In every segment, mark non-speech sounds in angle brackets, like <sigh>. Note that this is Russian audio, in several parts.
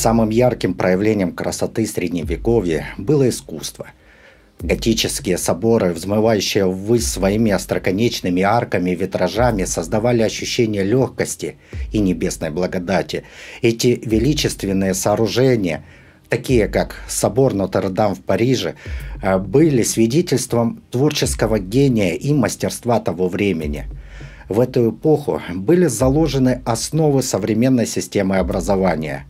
Самым ярким проявлением красоты Средневековья было искусство. Готические соборы, взмывающие ввысь своими остроконечными арками и витражами, создавали ощущение легкости и небесной благодати. Эти величественные сооружения, такие как собор Нотр-Дам в Париже, э, были свидетельством творческого гения и мастерства того времени – в эту эпоху были заложены основы современной системы образования.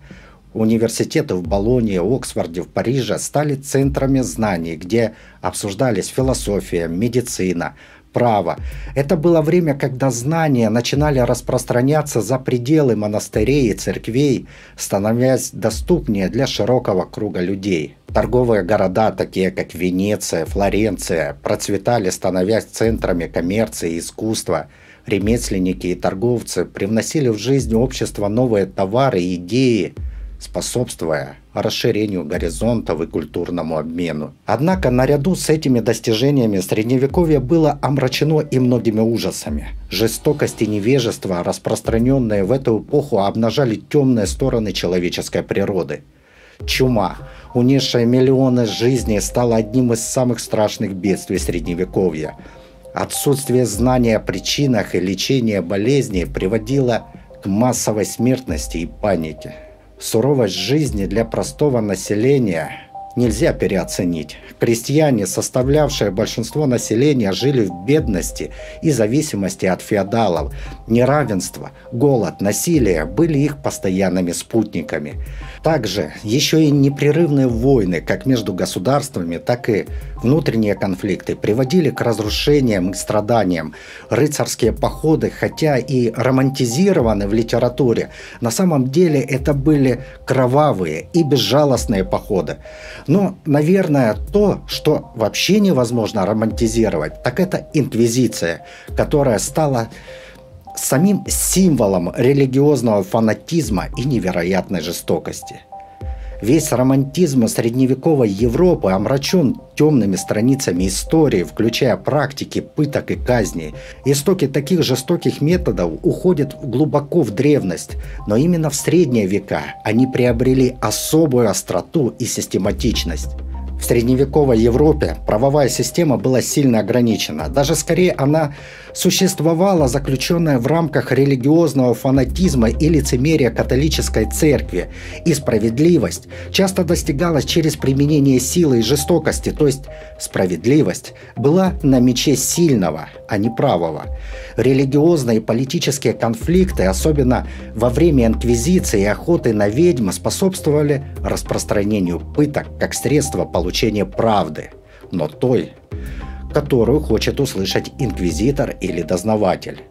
Университеты в Болонье, Оксфорде, в Париже стали центрами знаний, где обсуждались философия, медицина, право. Это было время, когда знания начинали распространяться за пределы монастырей и церквей, становясь доступнее для широкого круга людей. Торговые города, такие как Венеция, Флоренция, процветали, становясь центрами коммерции и искусства – ремесленники и торговцы привносили в жизнь общества новые товары и идеи, способствуя расширению горизонтов и культурному обмену. Однако наряду с этими достижениями Средневековье было омрачено и многими ужасами. Жестокость и невежество, распространенные в эту эпоху, обнажали темные стороны человеческой природы. Чума, унесшая миллионы жизней, стала одним из самых страшных бедствий Средневековья – Отсутствие знания о причинах и лечении болезней приводило к массовой смертности и панике. Суровость жизни для простого населения нельзя переоценить. Крестьяне, составлявшие большинство населения, жили в бедности и зависимости от феодалов. Неравенство, голод, насилие были их постоянными спутниками. Также еще и непрерывные войны, как между государствами, так и внутренние конфликты, приводили к разрушениям и страданиям. Рыцарские походы, хотя и романтизированы в литературе, на самом деле это были кровавые и безжалостные походы. Но, наверное, то, что вообще невозможно романтизировать, так это инквизиция, которая стала самим символом религиозного фанатизма и невероятной жестокости. Весь романтизм средневековой Европы омрачен темными страницами истории, включая практики пыток и казни. Истоки таких жестоких методов уходят глубоко в древность, но именно в средние века они приобрели особую остроту и систематичность. В средневековой Европе правовая система была сильно ограничена. Даже скорее она существовала заключенная в рамках религиозного фанатизма и лицемерия католической церкви. И справедливость часто достигалась через применение силы и жестокости, то есть справедливость была на мече сильного, а не правого. Религиозные и политические конфликты, особенно во время инквизиции и охоты на ведьм, способствовали распространению пыток как средство получения получения правды, но той, которую хочет услышать инквизитор или дознаватель.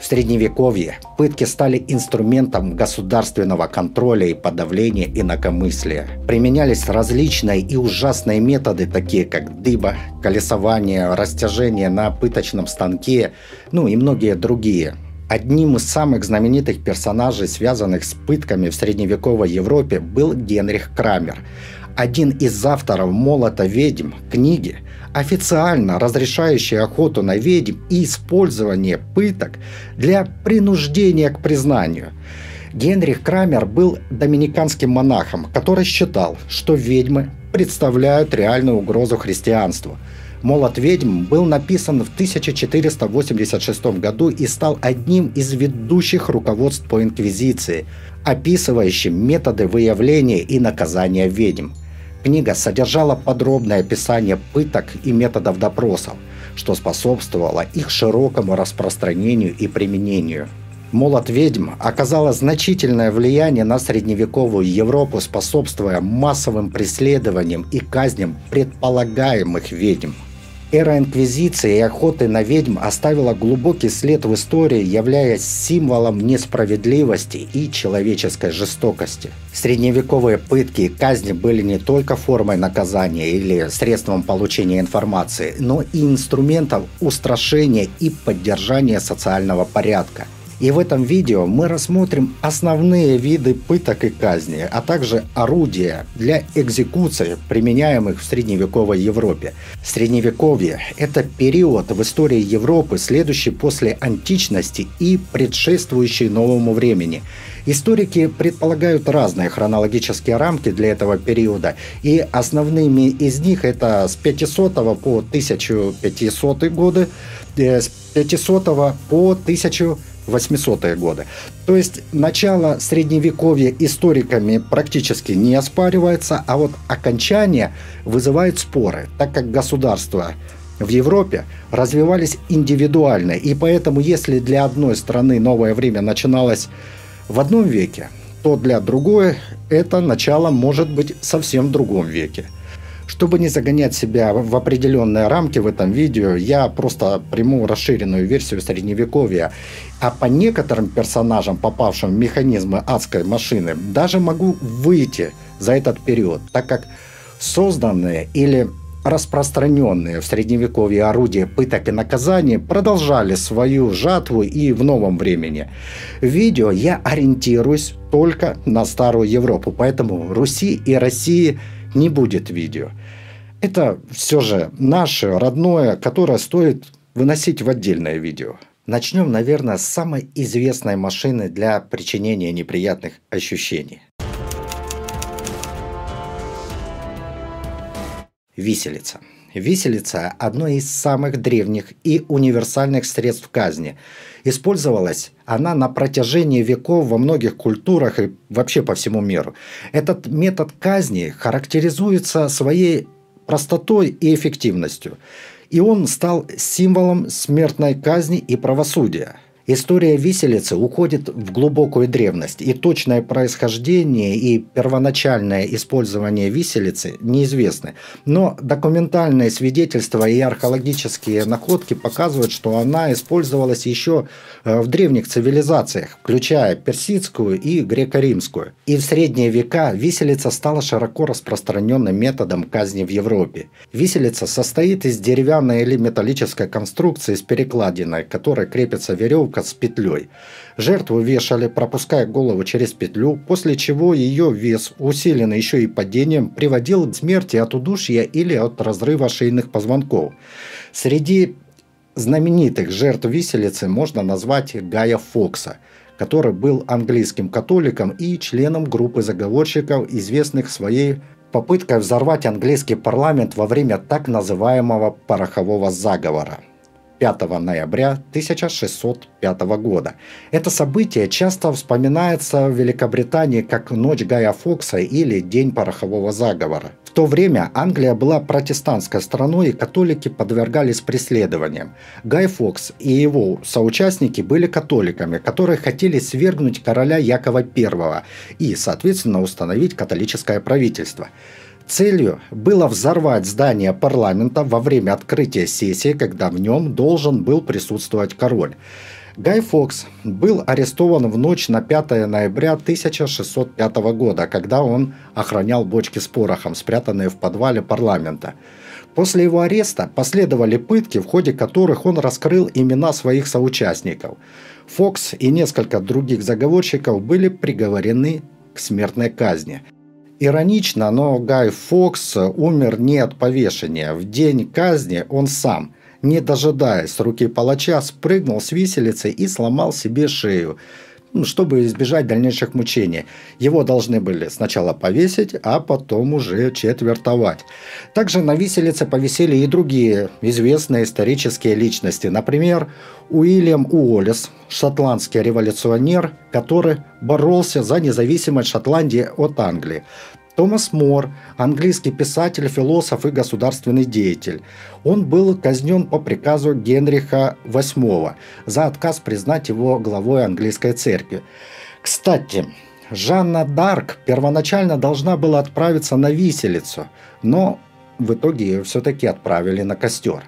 В Средневековье пытки стали инструментом государственного контроля и подавления инакомыслия. Применялись различные и ужасные методы, такие как дыба, колесование, растяжение на пыточном станке, ну и многие другие. Одним из самых знаменитых персонажей, связанных с пытками в средневековой Европе, был Генрих Крамер – один из авторов «Молота ведьм» книги, официально разрешающий охоту на ведьм и использование пыток для принуждения к признанию. Генрих Крамер был доминиканским монахом, который считал, что ведьмы представляют реальную угрозу христианству. «Молот ведьм» был написан в 1486 году и стал одним из ведущих руководств по инквизиции, описывающим методы выявления и наказания ведьм – Книга содержала подробное описание пыток и методов допросов, что способствовало их широкому распространению и применению. Молот ведьм оказала значительное влияние на средневековую Европу, способствуя массовым преследованиям и казням предполагаемых ведьм – Эра Инквизиции и охоты на ведьм оставила глубокий след в истории, являясь символом несправедливости и человеческой жестокости. Средневековые пытки и казни были не только формой наказания или средством получения информации, но и инструментом устрашения и поддержания социального порядка. И в этом видео мы рассмотрим основные виды пыток и казни, а также орудия для экзекуции, применяемых в средневековой Европе. Средневековье – это период в истории Европы, следующий после античности и предшествующий новому времени. Историки предполагают разные хронологические рамки для этого периода, и основными из них это с 500 по 1500 годы, э, с 500 по 1000 800-е годы. То есть начало средневековья историками практически не оспаривается, а вот окончание вызывает споры, так как государства в Европе развивались индивидуально, и поэтому если для одной страны новое время начиналось в одном веке, то для другой это начало может быть совсем в другом веке – чтобы не загонять себя в определенные рамки в этом видео, я просто приму расширенную версию средневековья. А по некоторым персонажам, попавшим в механизмы адской машины, даже могу выйти за этот период, так как созданные или распространенные в средневековье орудия пыток и наказаний продолжали свою жатву и в новом времени. В видео я ориентируюсь только на старую Европу, поэтому Руси и России – не будет видео. Это все же наше родное, которое стоит выносить в отдельное видео. Начнем, наверное, с самой известной машины для причинения неприятных ощущений. Виселица. Виселица – одно из самых древних и универсальных средств казни. Использовалась она на протяжении веков во многих культурах и вообще по всему миру. Этот метод казни характеризуется своей простотой и эффективностью. И он стал символом смертной казни и правосудия – История виселицы уходит в глубокую древность, и точное происхождение и первоначальное использование виселицы неизвестны. Но документальные свидетельства и археологические находки показывают, что она использовалась еще э, в древних цивилизациях, включая персидскую и греко-римскую. И в средние века виселица стала широко распространенным методом казни в Европе. Виселица состоит из деревянной или металлической конструкции с перекладиной, к которой крепится веревка веревка с петлей. Жертву вешали, пропуская голову через петлю, после чего ее вес, усиленный еще и падением, приводил к смерти от удушья или от разрыва шейных позвонков. Среди знаменитых жертв виселицы можно назвать Гая Фокса, который был английским католиком и членом группы заговорщиков, известных своей попыткой взорвать английский парламент во время так называемого порохового заговора. 5 ноября 1605 года. Это событие часто вспоминается в Великобритании как Ночь Гая Фокса или День порохового заговора. В то время Англия была протестантской страной, и католики подвергались преследованиям. Гай Фокс и его соучастники были католиками, которые хотели свергнуть короля Якова I и, соответственно, установить католическое правительство. Целью было взорвать здание парламента во время открытия сессии, когда в нем должен был присутствовать король. Гай Фокс был арестован в ночь на 5 ноября 1605 года, когда он охранял бочки с порохом, спрятанные в подвале парламента. После его ареста последовали пытки, в ходе которых он раскрыл имена своих соучастников. Фокс и несколько других заговорщиков были приговорены к смертной казни – Иронично, но Гай Фокс умер не от повешения. В день казни он сам, не дожидаясь руки палача, спрыгнул с виселицы и сломал себе шею чтобы избежать дальнейших мучений. Его должны были сначала повесить, а потом уже четвертовать. Также на виселице повесили и другие известные исторические личности. Например, Уильям Уоллес, шотландский революционер, который боролся за независимость Шотландии от Англии. Томас Мор, английский писатель, философ и государственный деятель. Он был казнен по приказу Генриха VIII за отказ признать его главой английской церкви. Кстати, Жанна Дарк первоначально должна была отправиться на виселицу, но в итоге ее все-таки отправили на костер.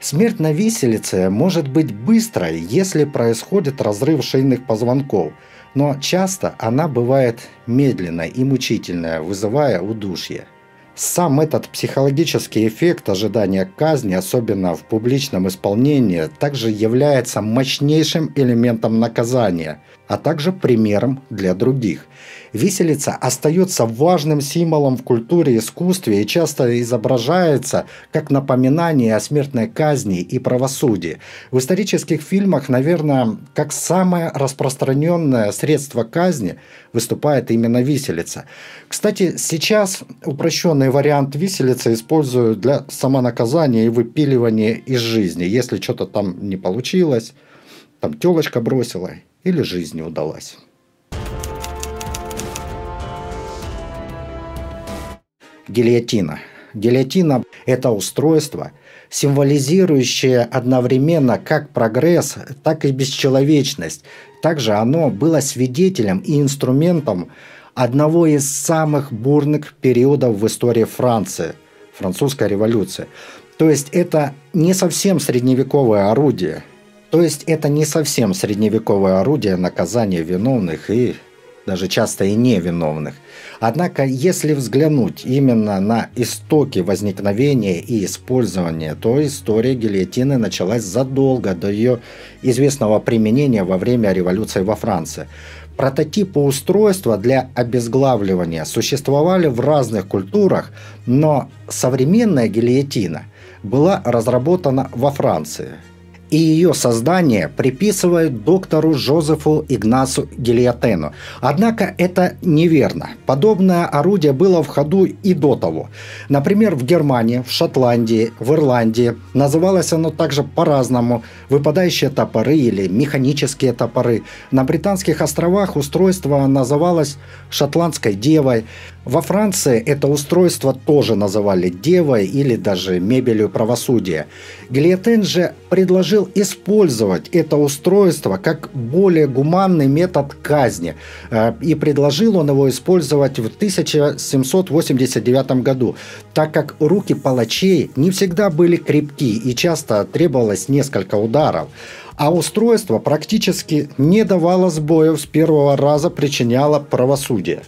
Смерть на виселице может быть быстрой, если происходит разрыв шейных позвонков – но часто она бывает медленная и мучительная, вызывая удушье. Сам этот психологический эффект ожидания казни, особенно в публичном исполнении, также является мощнейшим элементом наказания, а также примером для других. Виселица остается важным символом в культуре и искусстве и часто изображается как напоминание о смертной казни и правосудии. В исторических фильмах, наверное, как самое распространенное средство казни выступает именно виселица. Кстати, сейчас упрощенный вариант виселицы используют для самонаказания и выпиливания из жизни. Если что-то там не получилось, там телочка бросила или жизнь не удалась. Гильотина. Гильотина – это устройство, символизирующее одновременно как прогресс, так и бесчеловечность. Также оно было свидетелем и инструментом одного из самых бурных периодов в истории Франции – французская революция. То есть это не совсем средневековое орудие. То есть это не совсем средневековое орудие наказания виновных и даже часто и невиновных. Однако, если взглянуть именно на истоки возникновения и использования, то история гильотины началась задолго до ее известного применения во время революции во Франции. Прототипы устройства для обезглавливания существовали в разных культурах, но современная гильотина была разработана во Франции – и ее создание приписывают доктору Жозефу Игнасу Гильотену. Однако это неверно. Подобное орудие было в ходу и до того. Например, в Германии, в Шотландии, в Ирландии называлось оно также по-разному – выпадающие топоры или механические топоры. На Британских островах устройство называлось шотландской девой. Во Франции это устройство тоже называли девой или даже мебелью правосудия. Гильотен же предложил использовать это устройство как более гуманный метод казни. Э, и предложил он его использовать в 1789 году, так как руки палачей не всегда были крепки и часто требовалось несколько ударов а устройство практически не давало сбоев с первого раза причиняло правосудие.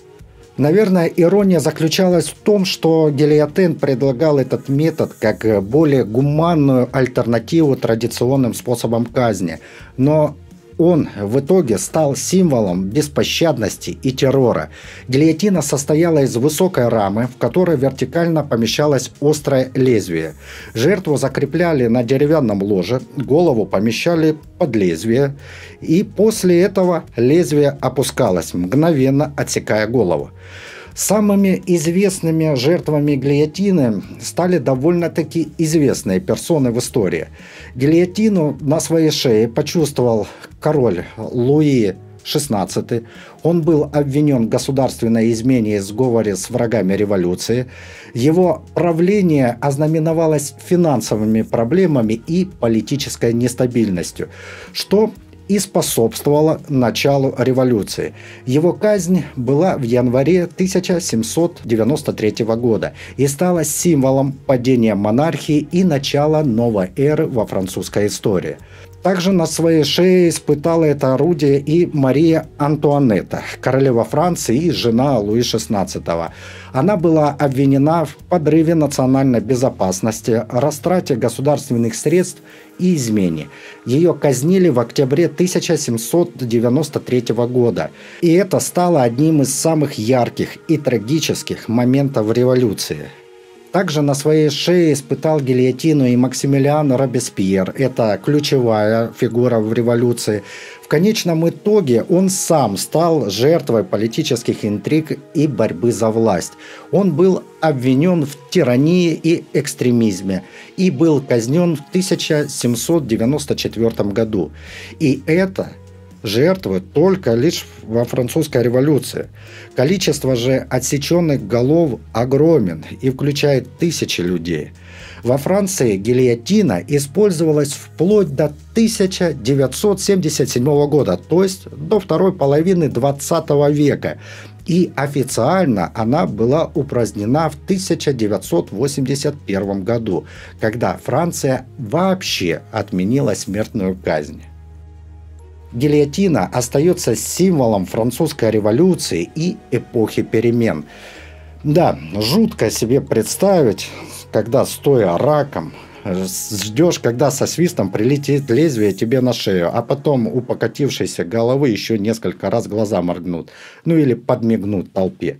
Наверное, ирония заключалась в том, что Гелиотен предлагал этот метод как более гуманную альтернативу традиционным способам казни. Но он в итоге стал символом беспощадности и террора. Гильотина состояла из высокой рамы, в которой вертикально помещалось острое лезвие. Жертву закрепляли на деревянном ложе, голову помещали под лезвие, и после этого лезвие опускалось, мгновенно отсекая голову. Самыми известными жертвами гильотины стали довольно-таки известные персоны в истории. Гильотину на своей шее почувствовал король Луи XVI. Он был обвинен в государственной измене и сговоре с врагами революции. Его правление ознаменовалось финансовыми проблемами и политической нестабильностью, что и способствовала началу революции. Его казнь была в январе 1793 года и стала символом падения монархии и начала новой эры во французской истории – также на своей шее испытала это орудие и Мария Антуанетта, королева Франции и жена Луи XVI. Она была обвинена в подрыве национальной безопасности, растрате государственных средств и измене. Ее казнили в октябре 1793 года. И это стало одним из самых ярких и трагических моментов революции. Также на своей шее испытал гильотину и Максимилиан Робеспьер. Это ключевая фигура в революции. В конечном итоге он сам стал жертвой политических интриг и борьбы за власть. Он был обвинен в тирании и экстремизме и был казнен в 1794 году. И это жертвы только лишь во французской революции. Количество же отсеченных голов огромен и включает тысячи людей. Во Франции гильотина использовалась вплоть до 1977 года, то есть до второй половины 20 века. И официально она была упразднена в 1981 году, когда Франция вообще отменила смертную казнь. Гильотина остается символом французской революции и эпохи перемен. Да, жутко себе представить, когда стоя раком, ждешь, когда со свистом прилетит лезвие тебе на шею, а потом у покатившейся головы еще несколько раз глаза моргнут, ну или подмигнут толпе.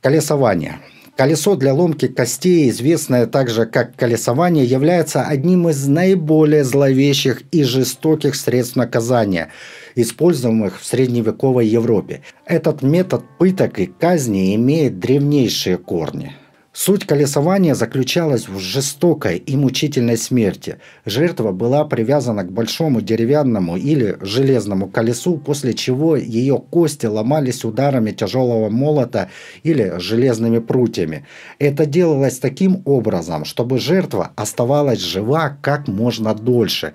Колесование. Колесо для ломки костей, известное также как колесование, является одним из наиболее зловещих и жестоких средств наказания, используемых в средневековой Европе. Этот метод пыток и казни имеет древнейшие корни – Суть колесования заключалась в жестокой и мучительной смерти. Жертва была привязана к большому деревянному или железному колесу, после чего ее кости ломались ударами тяжелого молота или железными прутьями. Это делалось таким образом, чтобы жертва оставалась жива как можно дольше.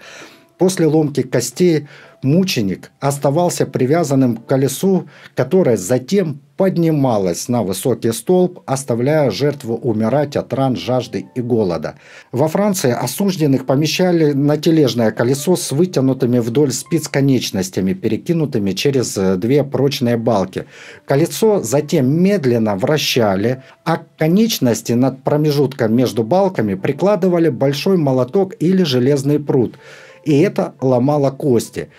После ломки костей мученик оставался привязанным к колесу, которое затем поднималось на высокий столб, оставляя жертву умирать от ран, жажды и голода. Во Франции осужденных помещали на тележное колесо с вытянутыми вдоль спиц конечностями, перекинутыми через э, две прочные балки. Колесо затем медленно вращали, а к конечности над промежутком между балками прикладывали большой молоток или железный пруд – и это ломало кости.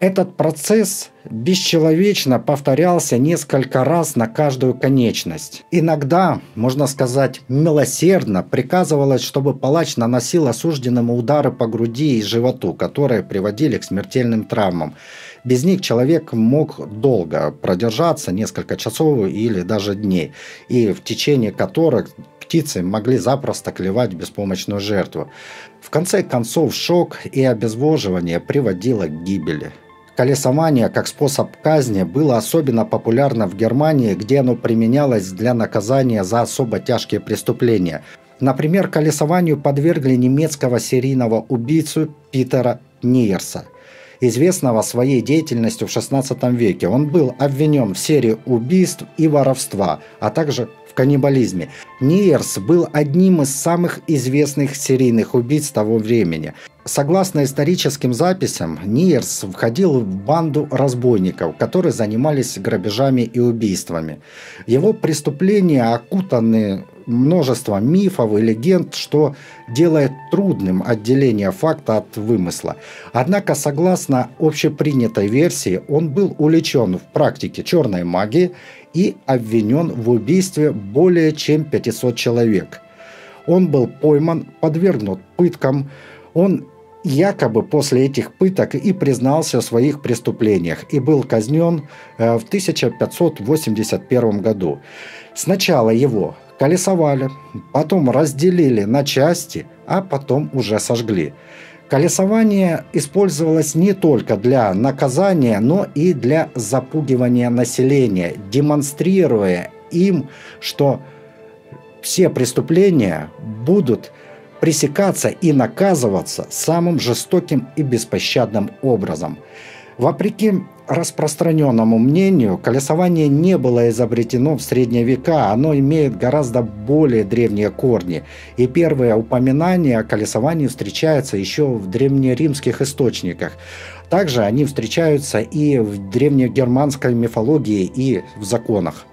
Этот процесс бесчеловечно повторялся несколько раз на каждую конечность. Иногда, можно сказать, милосердно приказывалось, чтобы палач наносил осужденному удары по груди и животу, которые приводили к смертельным травмам. Без них человек мог долго продержаться, несколько часов или даже дней, и в течение которых птицы могли запросто клевать беспомощную жертву. В конце концов, шок и обезвоживание приводило к гибели. Колесование как способ казни было особенно популярно в Германии, где оно применялось для наказания за особо тяжкие преступления. Например, колесованию подвергли немецкого серийного убийцу Питера Ниерса – известного своей деятельностью в XVI веке. Он был обвинен в серии убийств и воровства, а также каннибализме. Ниерс был одним из самых известных серийных убийц того времени. Согласно историческим записям, Ниерс входил в банду разбойников, которые занимались грабежами и убийствами. Его преступления окутаны множеством мифов и легенд, что делает трудным отделение факта от вымысла. Однако, согласно общепринятой версии, он был увлечен в практике черной магии и обвинен в убийстве более чем 500 человек. Он был пойман, подвергнут пыткам, он якобы после этих пыток и признался в своих преступлениях и был казнен э, в 1581 году. Сначала его колесовали, потом разделили на части, а потом уже сожгли. Колесование использовалось не только для наказания, но и для запугивания населения, демонстрируя им, что все преступления будут пресекаться и наказываться самым жестоким и беспощадным образом. Вопреки распространенному мнению, колесование не было изобретено в средние века, оно имеет гораздо более древние корни. И первые упоминания о колесовании встречаются еще в древнеримских источниках. Также они встречаются и в древнегерманской мифологии и в законах.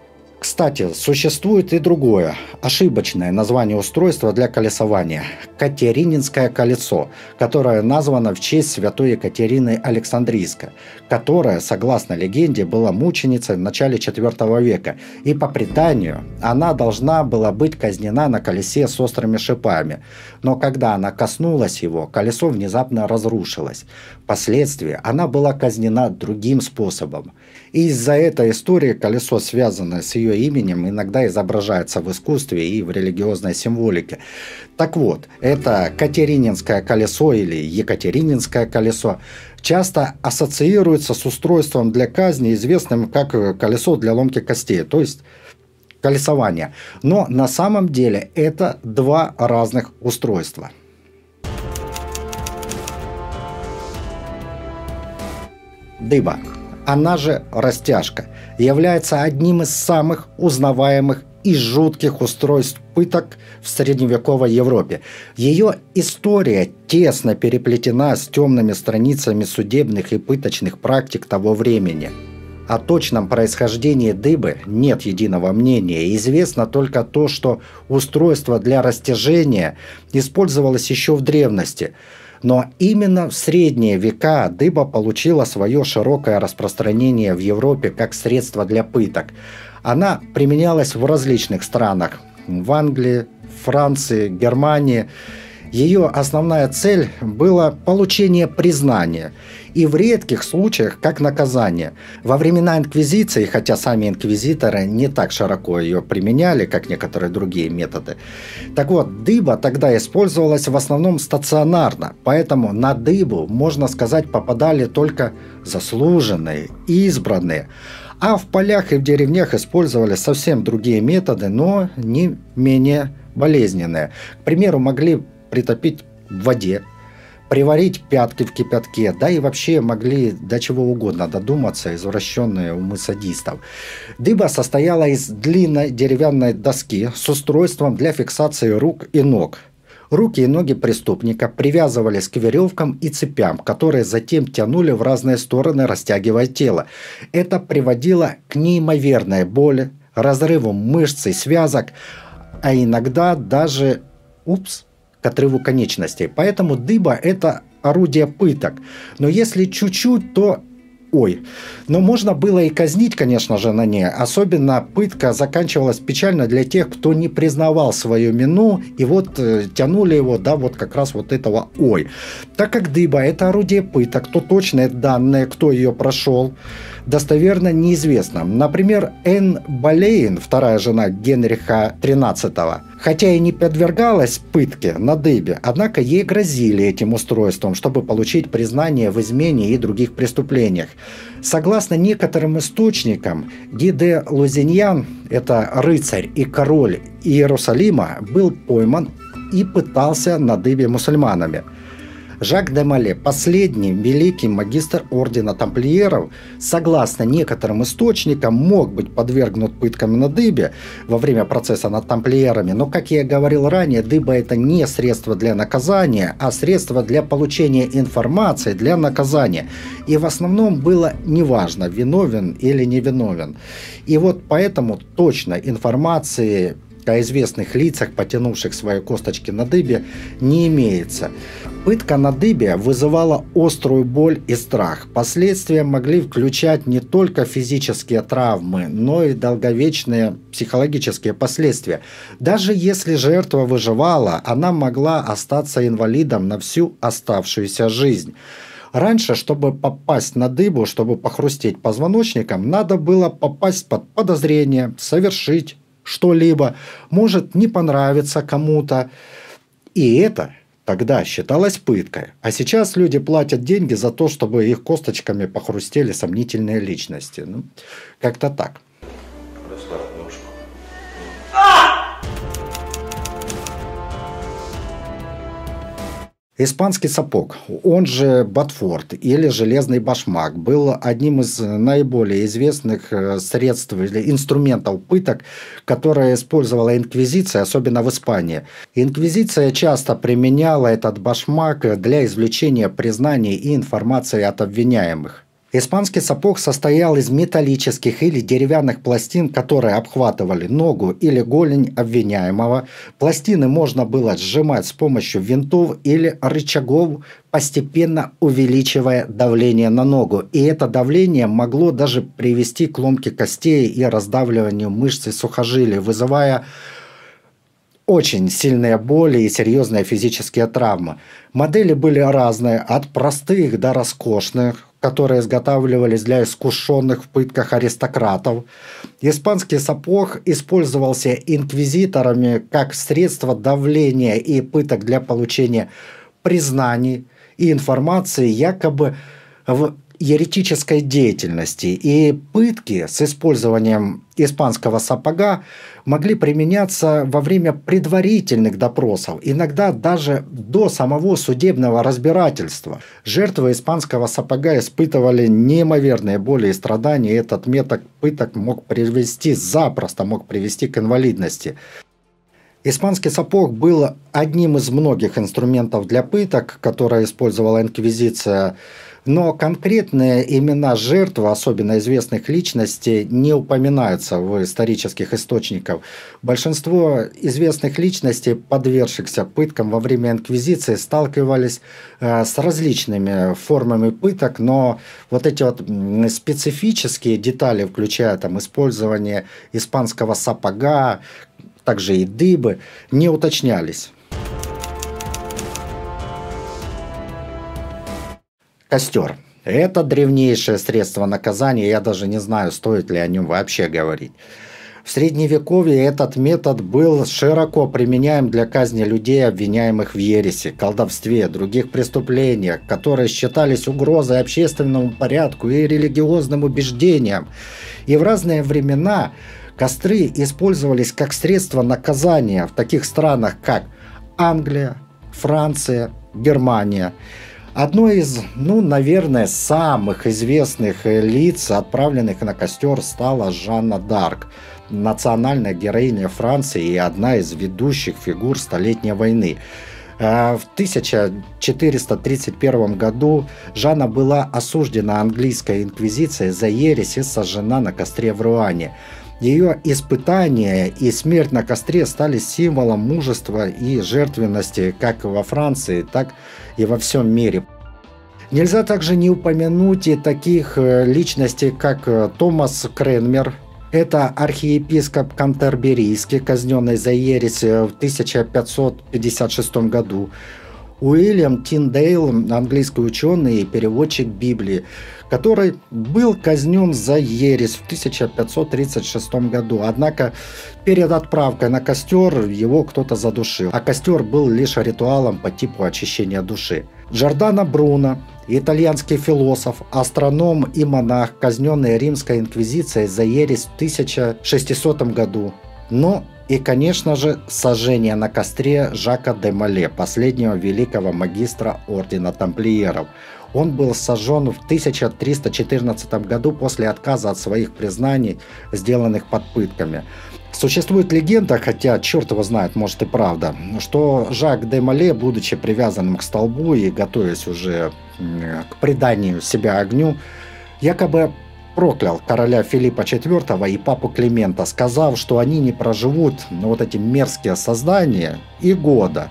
Кстати, существует и другое, ошибочное название устройства для колесования – Катерининское колесо, которое названо в честь святой Екатерины Александрийской, которая, согласно легенде, была мученицей в начале IV века, и по преданию она должна была быть казнена на колесе с острыми шипами. Но когда она коснулась его, колесо внезапно разрушилось. Впоследствии она была казнена другим способом. И из-за этой истории колесо, связанное с ее именем, иногда изображается в искусстве и в религиозной символике. Так вот, это Катерининское колесо или Екатерининское колесо часто ассоциируется с устройством для казни, известным как колесо для ломки костей, то есть колесование. Но на самом деле это два разных устройства. Дыба она же растяжка, является одним из самых узнаваемых и жутких устройств пыток в средневековой Европе. Ее история тесно переплетена с темными страницами судебных и пыточных практик того времени. О точном происхождении дыбы нет единого мнения. Известно только то, что устройство для растяжения использовалось еще в древности. Но именно в средние века дыба получила свое широкое распространение в Европе как средство для пыток. Она применялась в различных странах. В Англии, Франции, Германии – ее основная цель была получение признания и в редких случаях как наказание. Во времена инквизиции, хотя сами инквизиторы не так широко ее применяли, как некоторые другие методы, так вот, дыба тогда использовалась в основном стационарно, поэтому на дыбу, можно сказать, попадали только заслуженные, избранные, а в полях и в деревнях использовали совсем другие методы, но не менее болезненные. К примеру, могли притопить в воде, приварить пятки в кипятке, да и вообще могли до чего угодно додуматься извращенные умы садистов. Дыба состояла из длинной деревянной доски с устройством для фиксации рук и ног. Руки и ноги преступника привязывались к веревкам и цепям, которые затем тянули в разные стороны, растягивая тело. Это приводило к неимоверной боли, разрыву мышц и связок, а иногда даже, упс, к отрыву конечностей. Поэтому дыба – это орудие пыток. Но если чуть-чуть, то ой. Но можно было и казнить, конечно же, на ней. Особенно пытка заканчивалась печально для тех, кто не признавал свою мину, и вот э, тянули его, да, вот как раз вот этого ой. Так как дыба – это орудие пыток, то точные данные, кто ее прошел, достоверно неизвестно. Например, Энн Болейн, вторая жена Генриха XIII, хотя и не подвергалась пытке на дыбе, однако ей грозили этим устройством, чтобы получить признание в измене и других преступлениях. Согласно некоторым источникам, Гиде Лузиньян, это рыцарь и король Иерусалима, был пойман и пытался на дыбе мусульманами – Жак де Мале, последний великий магистр ордена тамплиеров, согласно некоторым источникам, мог быть подвергнут пыткам на дыбе во время процесса над тамплиерами, но, как я говорил ранее, дыба это не средство для наказания, а средство для получения информации для наказания. И в основном было неважно, виновен или невиновен. И вот поэтому точно информации о известных лицах, потянувших свои косточки на дыбе, не имеется. Пытка на дыбе вызывала острую боль и страх. Последствия могли включать не только физические травмы, но и долговечные психологические последствия. Даже если жертва выживала, она могла остаться инвалидом на всю оставшуюся жизнь. Раньше, чтобы попасть на дыбу, чтобы похрустеть позвоночником, надо было попасть под подозрение, совершить что-либо, может не понравиться кому-то. И это тогда считалось пыткой. А сейчас люди платят деньги за то, чтобы их косточками похрустели сомнительные личности. Ну, как-то так. Испанский сапог, он же Батфорд или железный башмак, был одним из наиболее известных э, средств или инструментов пыток, которые использовала инквизиция, особенно в Испании. Инквизиция часто применяла этот башмак для извлечения признаний и информации от обвиняемых. Испанский сапог состоял из металлических или деревянных пластин, которые обхватывали ногу или голень обвиняемого. Пластины можно было сжимать с помощью винтов или рычагов, постепенно увеличивая давление на ногу. И это давление могло даже привести к ломке костей и раздавливанию мышц и сухожилий, вызывая очень сильные боли и серьезные физические травмы. Модели были разные, от простых до роскошных, которые изготавливались для искушенных в пытках аристократов. Испанский сапог использовался инквизиторами как средство давления и пыток для получения признаний и информации якобы в еретической деятельности, и пытки с использованием испанского сапога могли применяться во время предварительных допросов, иногда даже до самого судебного разбирательства. Жертвы испанского сапога испытывали неимоверные боли и страдания, и этот метод пыток мог привести, запросто мог привести к инвалидности. Испанский сапог был одним из многих инструментов для пыток, которые использовала инквизиция но конкретные имена жертв, особенно известных личностей, не упоминаются в исторических источниках. Большинство известных личностей, подвергшихся пыткам во время инквизиции, сталкивались э, с различными формами пыток, но вот эти вот специфические детали, включая там использование испанского сапога, также и дыбы, не уточнялись. Костер. Это древнейшее средство наказания, я даже не знаю, стоит ли о нем вообще говорить. В Средневековье этот метод был широко применяем для казни людей, обвиняемых в ересе, колдовстве, других преступлениях, которые считались угрозой общественному порядку и религиозным убеждениям. И в разные времена костры использовались как средство наказания в таких странах, как Англия, Франция, Германия – Одно из, ну, наверное, самых известных э, лиц, отправленных на костер, стала Жанна Дарк, национальная героиня Франции и одна из ведущих фигур Столетней войны. Э, в 1431 году Жанна была осуждена английской инквизицией за ересь и сожжена на костре в Руане. Ее испытания и смерть на костре стали символом мужества и жертвенности как во Франции, так и во всем мире. Нельзя также не упомянуть и таких э, личностей, как э, Томас Кренмер, это архиепископ Кантерберийский, казненный за ересь в 1556 году. Уильям Тиндейл, английский ученый и переводчик Библии, который был казнен за ересь в 1536 году. Однако перед отправкой на костер его кто-то задушил, а костер был лишь ритуалом по типу очищения души. Джордано Бруно, итальянский философ, астроном и монах, казненный римской инквизицией за ересь в 1600 году. Но и, конечно же, сожжение на костре Жака де Мале, последнего великого магистра Ордена Тамплиеров. Он был сожжен в 1314 году после отказа от своих признаний, сделанных под пытками. Существует легенда, хотя черт его знает, может и правда, что Жак де Мале, будучи привязанным к столбу и готовясь уже к преданию себя огню, якобы проклял короля Филиппа IV и папу Климента, сказав, что они не проживут, вот эти мерзкие создания, и года.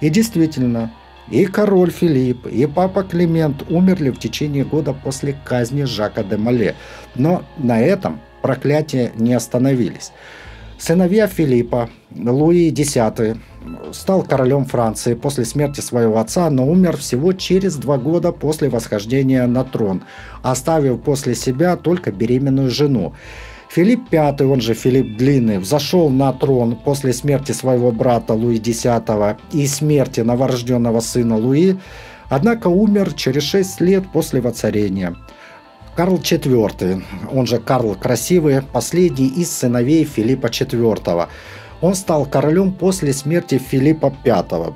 И действительно, и король Филипп, и папа Климент умерли в течение года после казни Жака де Мале. Но на этом проклятия не остановились. Сыновья Филиппа, Луи X, стал королем Франции после смерти своего отца, но умер всего через два года после восхождения на трон, оставив после себя только беременную жену. Филипп V, он же Филипп Длинный, взошел на трон после смерти своего брата Луи X и смерти новорожденного сына Луи, однако умер через шесть лет после воцарения. Карл IV, он же Карл Красивый, последний из сыновей Филиппа IV. Он стал королем после смерти Филиппа V,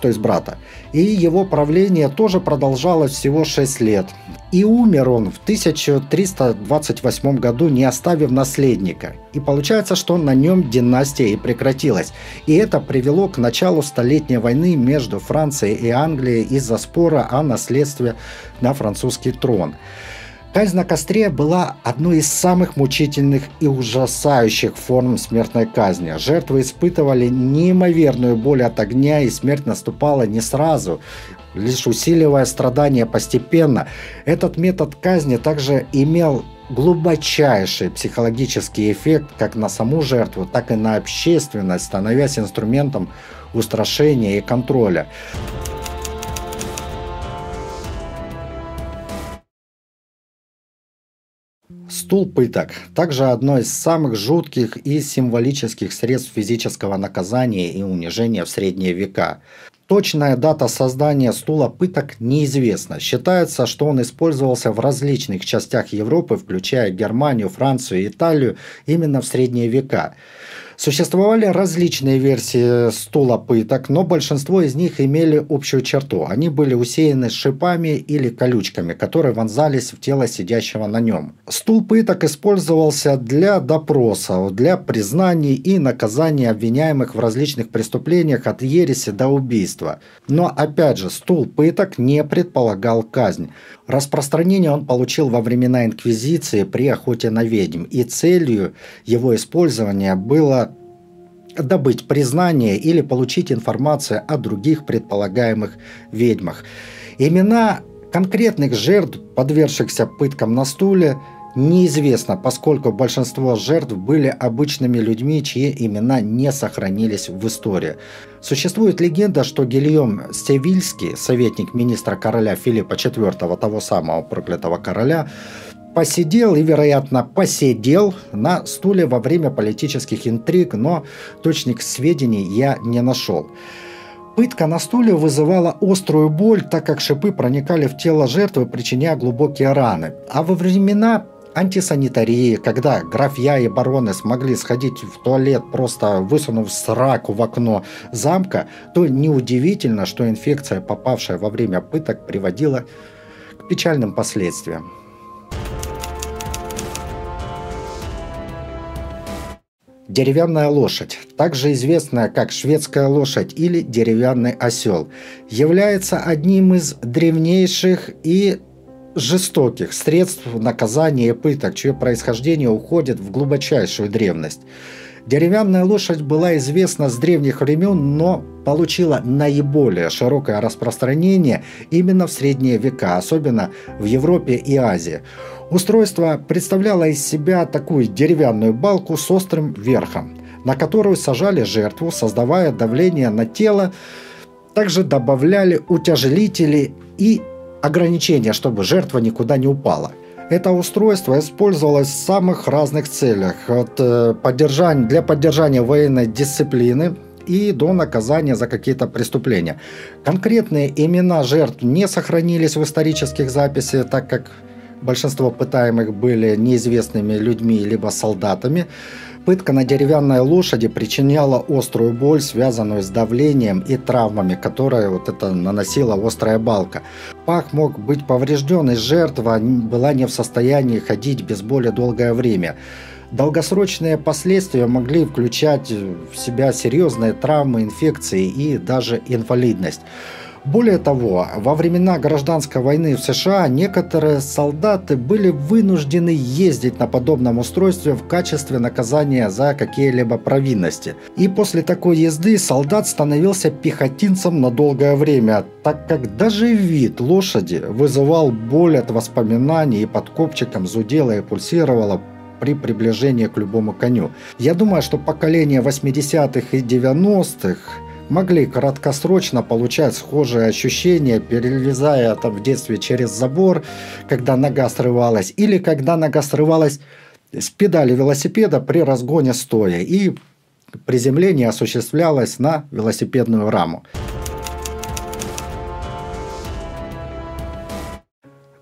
то есть брата. И его правление тоже продолжалось всего 6 лет. И умер он в 1328 году, не оставив наследника. И получается, что на нем династия и прекратилась. И это привело к началу Столетней войны между Францией и Англией из-за спора о наследстве на французский трон. Казнь на костре была одной из самых мучительных и ужасающих форм смертной казни. Жертвы испытывали неимоверную боль от огня, и смерть наступала не сразу, лишь усиливая страдания постепенно. Этот метод казни также имел глубочайший психологический эффект как на саму жертву, так и на общественность, становясь инструментом устрашения и контроля. Стул пыток – также одно из самых жутких и символических средств физического наказания и унижения в средние века. Точная дата создания стула пыток неизвестна. Считается, что он использовался в различных частях Европы, включая Германию, Францию и Италию, именно в средние века. Существовали различные версии стула пыток, но большинство из них имели общую черту. Они были усеяны шипами или колючками, которые вонзались в тело сидящего на нем. Стул пыток использовался для допроса, для признаний и наказания обвиняемых в различных преступлениях от ереси до убийства. Но опять же, стул пыток не предполагал казнь. Распространение он получил во времена Инквизиции при охоте на ведьм, и целью его использования было добыть признание или получить информацию о других предполагаемых ведьмах. Имена конкретных жертв, подвергшихся пыткам на стуле, неизвестно, поскольку большинство жертв были обычными людьми, чьи имена не сохранились в истории. Существует легенда, что Гильем Севильский, советник министра короля Филиппа IV, того самого проклятого короля, посидел и, вероятно, посидел на стуле во время политических интриг, но точных сведений я не нашел. Пытка на стуле вызывала острую боль, так как шипы проникали в тело жертвы, причиняя глубокие раны. А во времена антисанитарии, когда графья и бароны смогли сходить в туалет, просто высунув сраку в окно замка, то неудивительно, что инфекция, попавшая во время пыток, приводила к печальным последствиям. Деревянная лошадь, также известная как шведская лошадь или деревянный осел, является одним из древнейших и жестоких средств наказания и пыток, чье происхождение уходит в глубочайшую древность. Деревянная лошадь была известна с древних времен, но получила наиболее широкое распространение именно в средние века, особенно в Европе и Азии. Устройство представляло из себя такую деревянную балку с острым верхом, на которую сажали жертву, создавая давление на тело. Также добавляли утяжелители и ограничения, чтобы жертва никуда не упала. Это устройство использовалось в самых разных целях, от э, поддержания, для поддержания военной дисциплины и до наказания за какие-то преступления. Конкретные имена жертв не сохранились в исторических записях, так как Большинство пытаемых были неизвестными людьми либо солдатами. Пытка на деревянной лошади причиняла острую боль, связанную с давлением и травмами, которые вот это наносила острая балка. Пах мог быть поврежден, и жертва была не в состоянии ходить без боли долгое время. Долгосрочные последствия могли включать в себя серьезные травмы, инфекции и даже инвалидность. Более того, во времена гражданской войны в США некоторые солдаты были вынуждены ездить на подобном устройстве в качестве наказания за какие-либо провинности. И после такой езды солдат становился пехотинцем на долгое время, так как даже вид лошади вызывал боль от воспоминаний и под копчиком зудела и пульсировала при приближении к любому коню. Я думаю, что поколение 80-х и 90-х могли краткосрочно получать схожие ощущения, перелезая там в детстве через забор, когда нога срывалась, или когда нога срывалась с педали велосипеда при разгоне стоя, и приземление осуществлялось на велосипедную раму.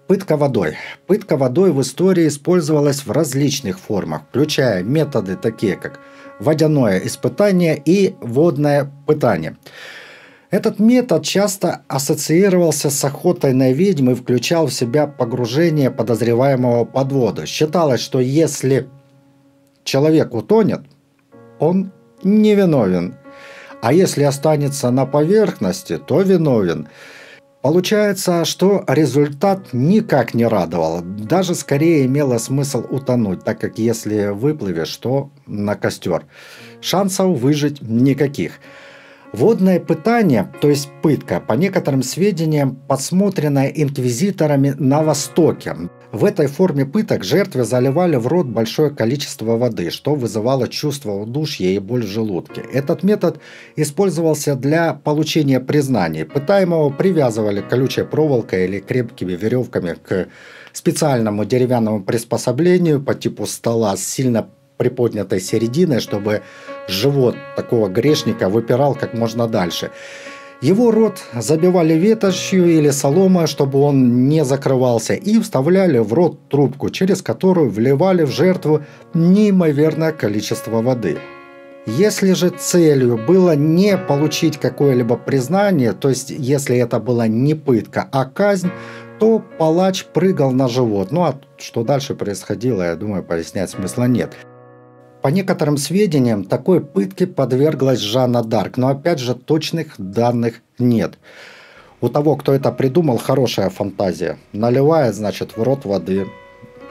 Пытка водой. Пытка водой в истории использовалась в различных формах, включая методы такие как водяное испытание и водное пытание. Этот метод часто ассоциировался с охотой на ведьм и включал в себя погружение подозреваемого под воду. Считалось, что если человек утонет, он невиновен, а если останется на поверхности, то виновен – Получается, что результат никак не радовал, даже скорее имело смысл утонуть, так как если выплывешь, то на костер. Шансов выжить никаких. Водное пытание, то есть пытка, по некоторым сведениям, подсмотренная инквизиторами на Востоке. В этой форме пыток жертве заливали в рот большое количество воды, что вызывало чувство удушья и боль в желудке. Этот метод использовался для получения признаний. Пытаемого привязывали колючей проволокой или крепкими веревками к специальному деревянному приспособлению по типу стола с сильно приподнятой серединой, чтобы живот такого грешника выпирал как можно дальше. Его рот забивали ветошью или соломой, чтобы он не закрывался, и вставляли в рот трубку, через которую вливали в жертву неимоверное количество воды. Если же целью было не получить какое-либо признание, то есть если это была не пытка, а казнь, то палач прыгал на живот. Ну а что дальше происходило, я думаю, пояснять смысла нет. По некоторым сведениям, такой пытке подверглась Жанна Дарк, но опять же точных данных нет. У того, кто это придумал, хорошая фантазия. Наливает, значит, в рот воды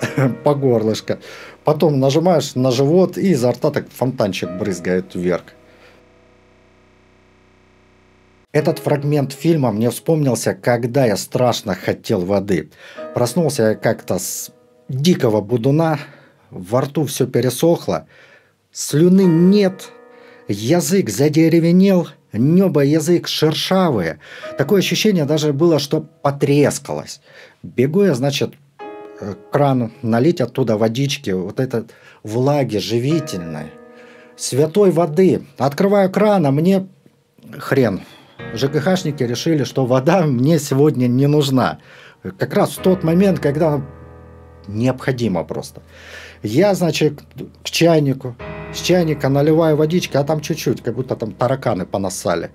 <laughs> по горлышко. Потом нажимаешь на живот, и изо рта так фонтанчик брызгает вверх. Этот фрагмент фильма мне вспомнился, когда я страшно хотел воды. Проснулся я как-то с дикого будуна, во рту все пересохло, слюны нет, язык задеревенел, небо язык шершавые. Такое ощущение даже было, что потрескалось. Бегу я, значит, к крану, налить оттуда водички, вот этой влаги живительной, святой воды. Открываю кран, а мне хрен – ЖКХшники решили, что вода мне сегодня не нужна. Как раз в тот момент, когда необходимо просто. Я, значит, к чайнику, с чайника наливаю водички, а там чуть-чуть, как будто там тараканы понасали.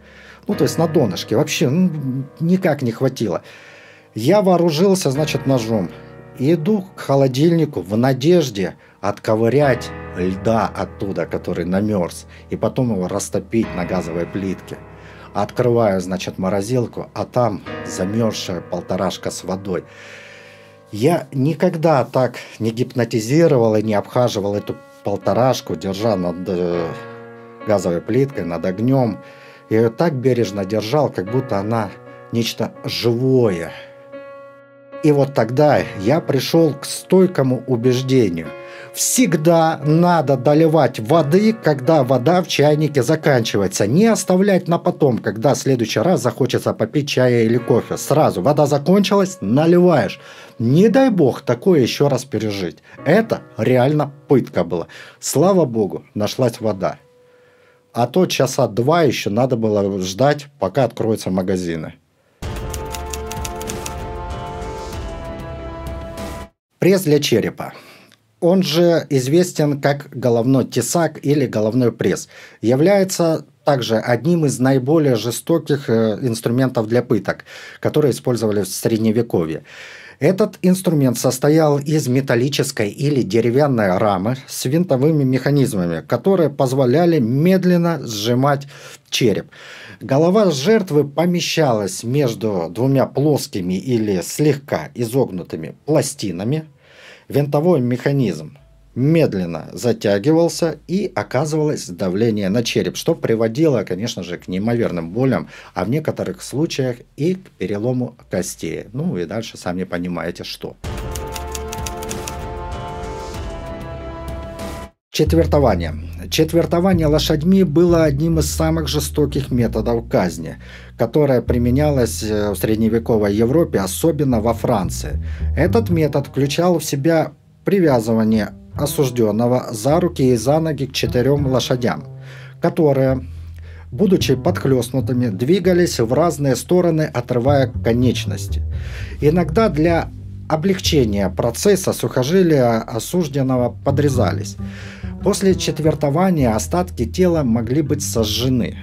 Ну, то есть на донышке. Вообще ну, никак не хватило. Я вооружился, значит, ножом. Иду к холодильнику в надежде отковырять льда оттуда, который намерз, и потом его растопить на газовой плитке – Открываю, значит, морозилку, а там замерзшая полторашка с водой. Я никогда так не гипнотизировал и не обхаживал эту полторашку, держа над э, газовой плиткой, над огнем. Я ее так бережно держал, как будто она нечто живое. И вот тогда я пришел к стойкому убеждению – Всегда надо доливать воды, когда вода в чайнике заканчивается. Не оставлять на потом, когда в следующий раз захочется попить чая или кофе. Сразу вода закончилась, наливаешь. Не дай бог такое еще раз пережить. Это реально пытка была. Слава богу, нашлась вода. А то часа два еще надо было ждать, пока откроются магазины. Пресс для черепа. Он же известен как головной тесак или головной пресс. Является также одним из наиболее жестоких э, инструментов для пыток, которые использовали в Средневековье. Этот инструмент состоял из металлической или деревянной рамы с винтовыми механизмами, которые позволяли медленно сжимать череп. Голова жертвы помещалась между двумя плоскими или слегка изогнутыми пластинами – Винтовой механизм медленно затягивался и оказывалось давление на череп, что приводило, конечно же, к неимоверным болям, а в некоторых случаях и к перелому костей. Ну и дальше сами понимаете, что. Четвертование. Четвертование лошадьми было одним из самых жестоких методов казни, которое применялось э, в средневековой Европе, особенно во Франции. Этот метод включал в себя привязывание осужденного за руки и за ноги к четырем лошадям, которые, будучи подхлестнутыми, двигались в разные стороны, отрывая конечности. Иногда для облегчения процесса сухожилия осужденного подрезались. После четвертования остатки тела могли быть сожжены.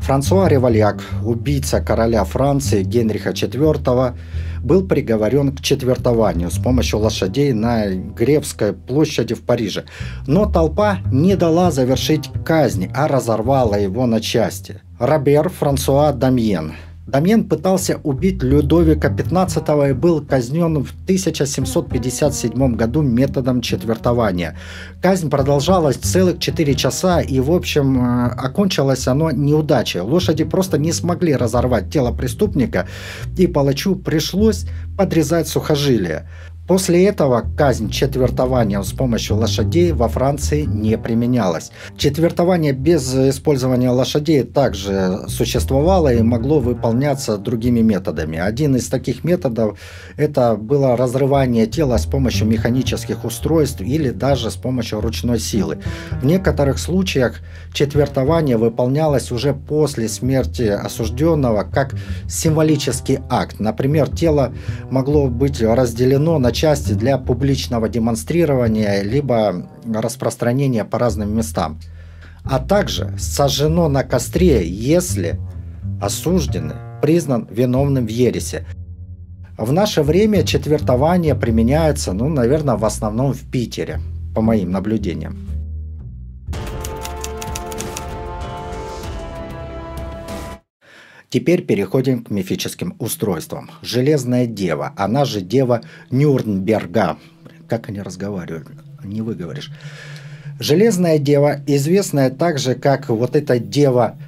Франсуа Ревальяк, убийца короля Франции Генриха IV, был приговорен к четвертованию с помощью лошадей на Гревской площади в Париже. Но толпа не дала завершить казнь, а разорвала его на части. Робер Франсуа Дамьен – Дамьен пытался убить Людовика XV и был казнен в 1757 году методом четвертования. Казнь продолжалась целых 4 часа и, в общем, э, окончилось оно неудачей. Лошади просто не смогли разорвать тело преступника, и палачу пришлось подрезать сухожилия. После этого казнь четвертования с помощью лошадей во Франции не применялась. Четвертование без использования лошадей также существовало и могло выполняться другими методами. Один из таких методов это было разрывание тела с помощью механических устройств или даже с помощью ручной силы. В некоторых случаях четвертование выполнялось уже после смерти осужденного как символический акт. Например, тело могло быть разделено на части для публичного демонстрирования, либо распространения по разным местам. а также сожжено на костре, если осужденный признан виновным в ересе. В наше время четвертование применяется, ну, наверное, в основном в Питере, по моим наблюдениям. Теперь переходим к мифическим устройствам. Железная дева, она же дева Нюрнберга. Как они разговаривают? Не выговоришь. Железная дева, известная также как вот эта дева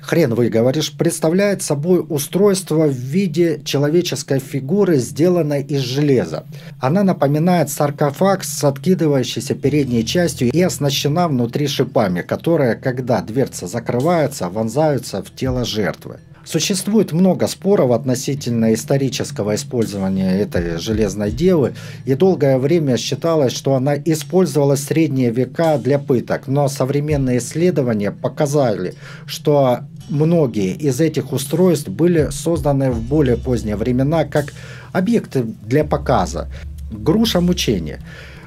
хрен выговоришь, представляет собой устройство в виде человеческой фигуры, сделанной из железа. Она напоминает саркофаг с откидывающейся передней частью и оснащена внутри шипами, которые, когда дверца закрывается, вонзаются в тело жертвы. Существует много споров относительно исторического использования этой железной девы, и долгое время считалось, что она использовалась в средние века для пыток, но современные исследования показали, что многие из этих устройств были созданы в более поздние времена как объекты для показа. Груша мучения.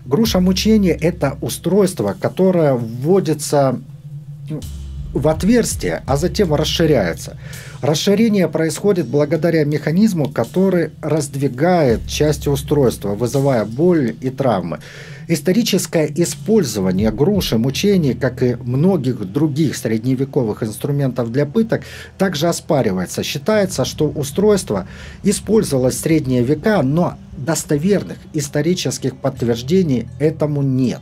Груша мучения – это устройство, которое вводится в отверстие, а затем расширяется. Расширение происходит благодаря механизму, который раздвигает части устройства, вызывая боль и травмы. Историческое использование груши, мучений, как и многих других средневековых инструментов для пыток, также оспаривается. Считается, что устройство использовалось в средние века, но достоверных исторических подтверждений этому нет.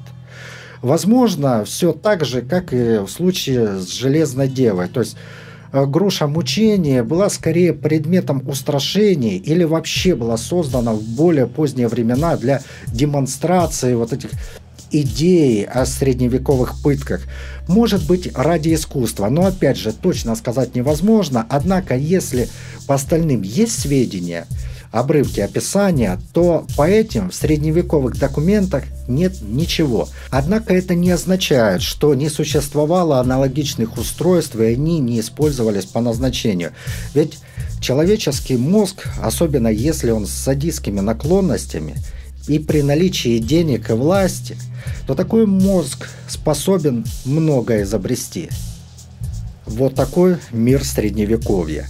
Возможно, все так же, как и в случае с Железной Девой. То есть э, груша мучения была скорее предметом устрашения или вообще была создана в более поздние времена для демонстрации вот этих идеи о средневековых пытках. Может быть, ради искусства, но опять же, точно сказать невозможно. Однако, если по остальным есть сведения, обрывки описания, то по этим в средневековых документах нет ничего. Однако это не означает, что не существовало аналогичных устройств и они не использовались по назначению. Ведь человеческий мозг, особенно если он с садистскими наклонностями и при наличии денег и власти, то такой мозг способен многое изобрести. Вот такой мир средневековья.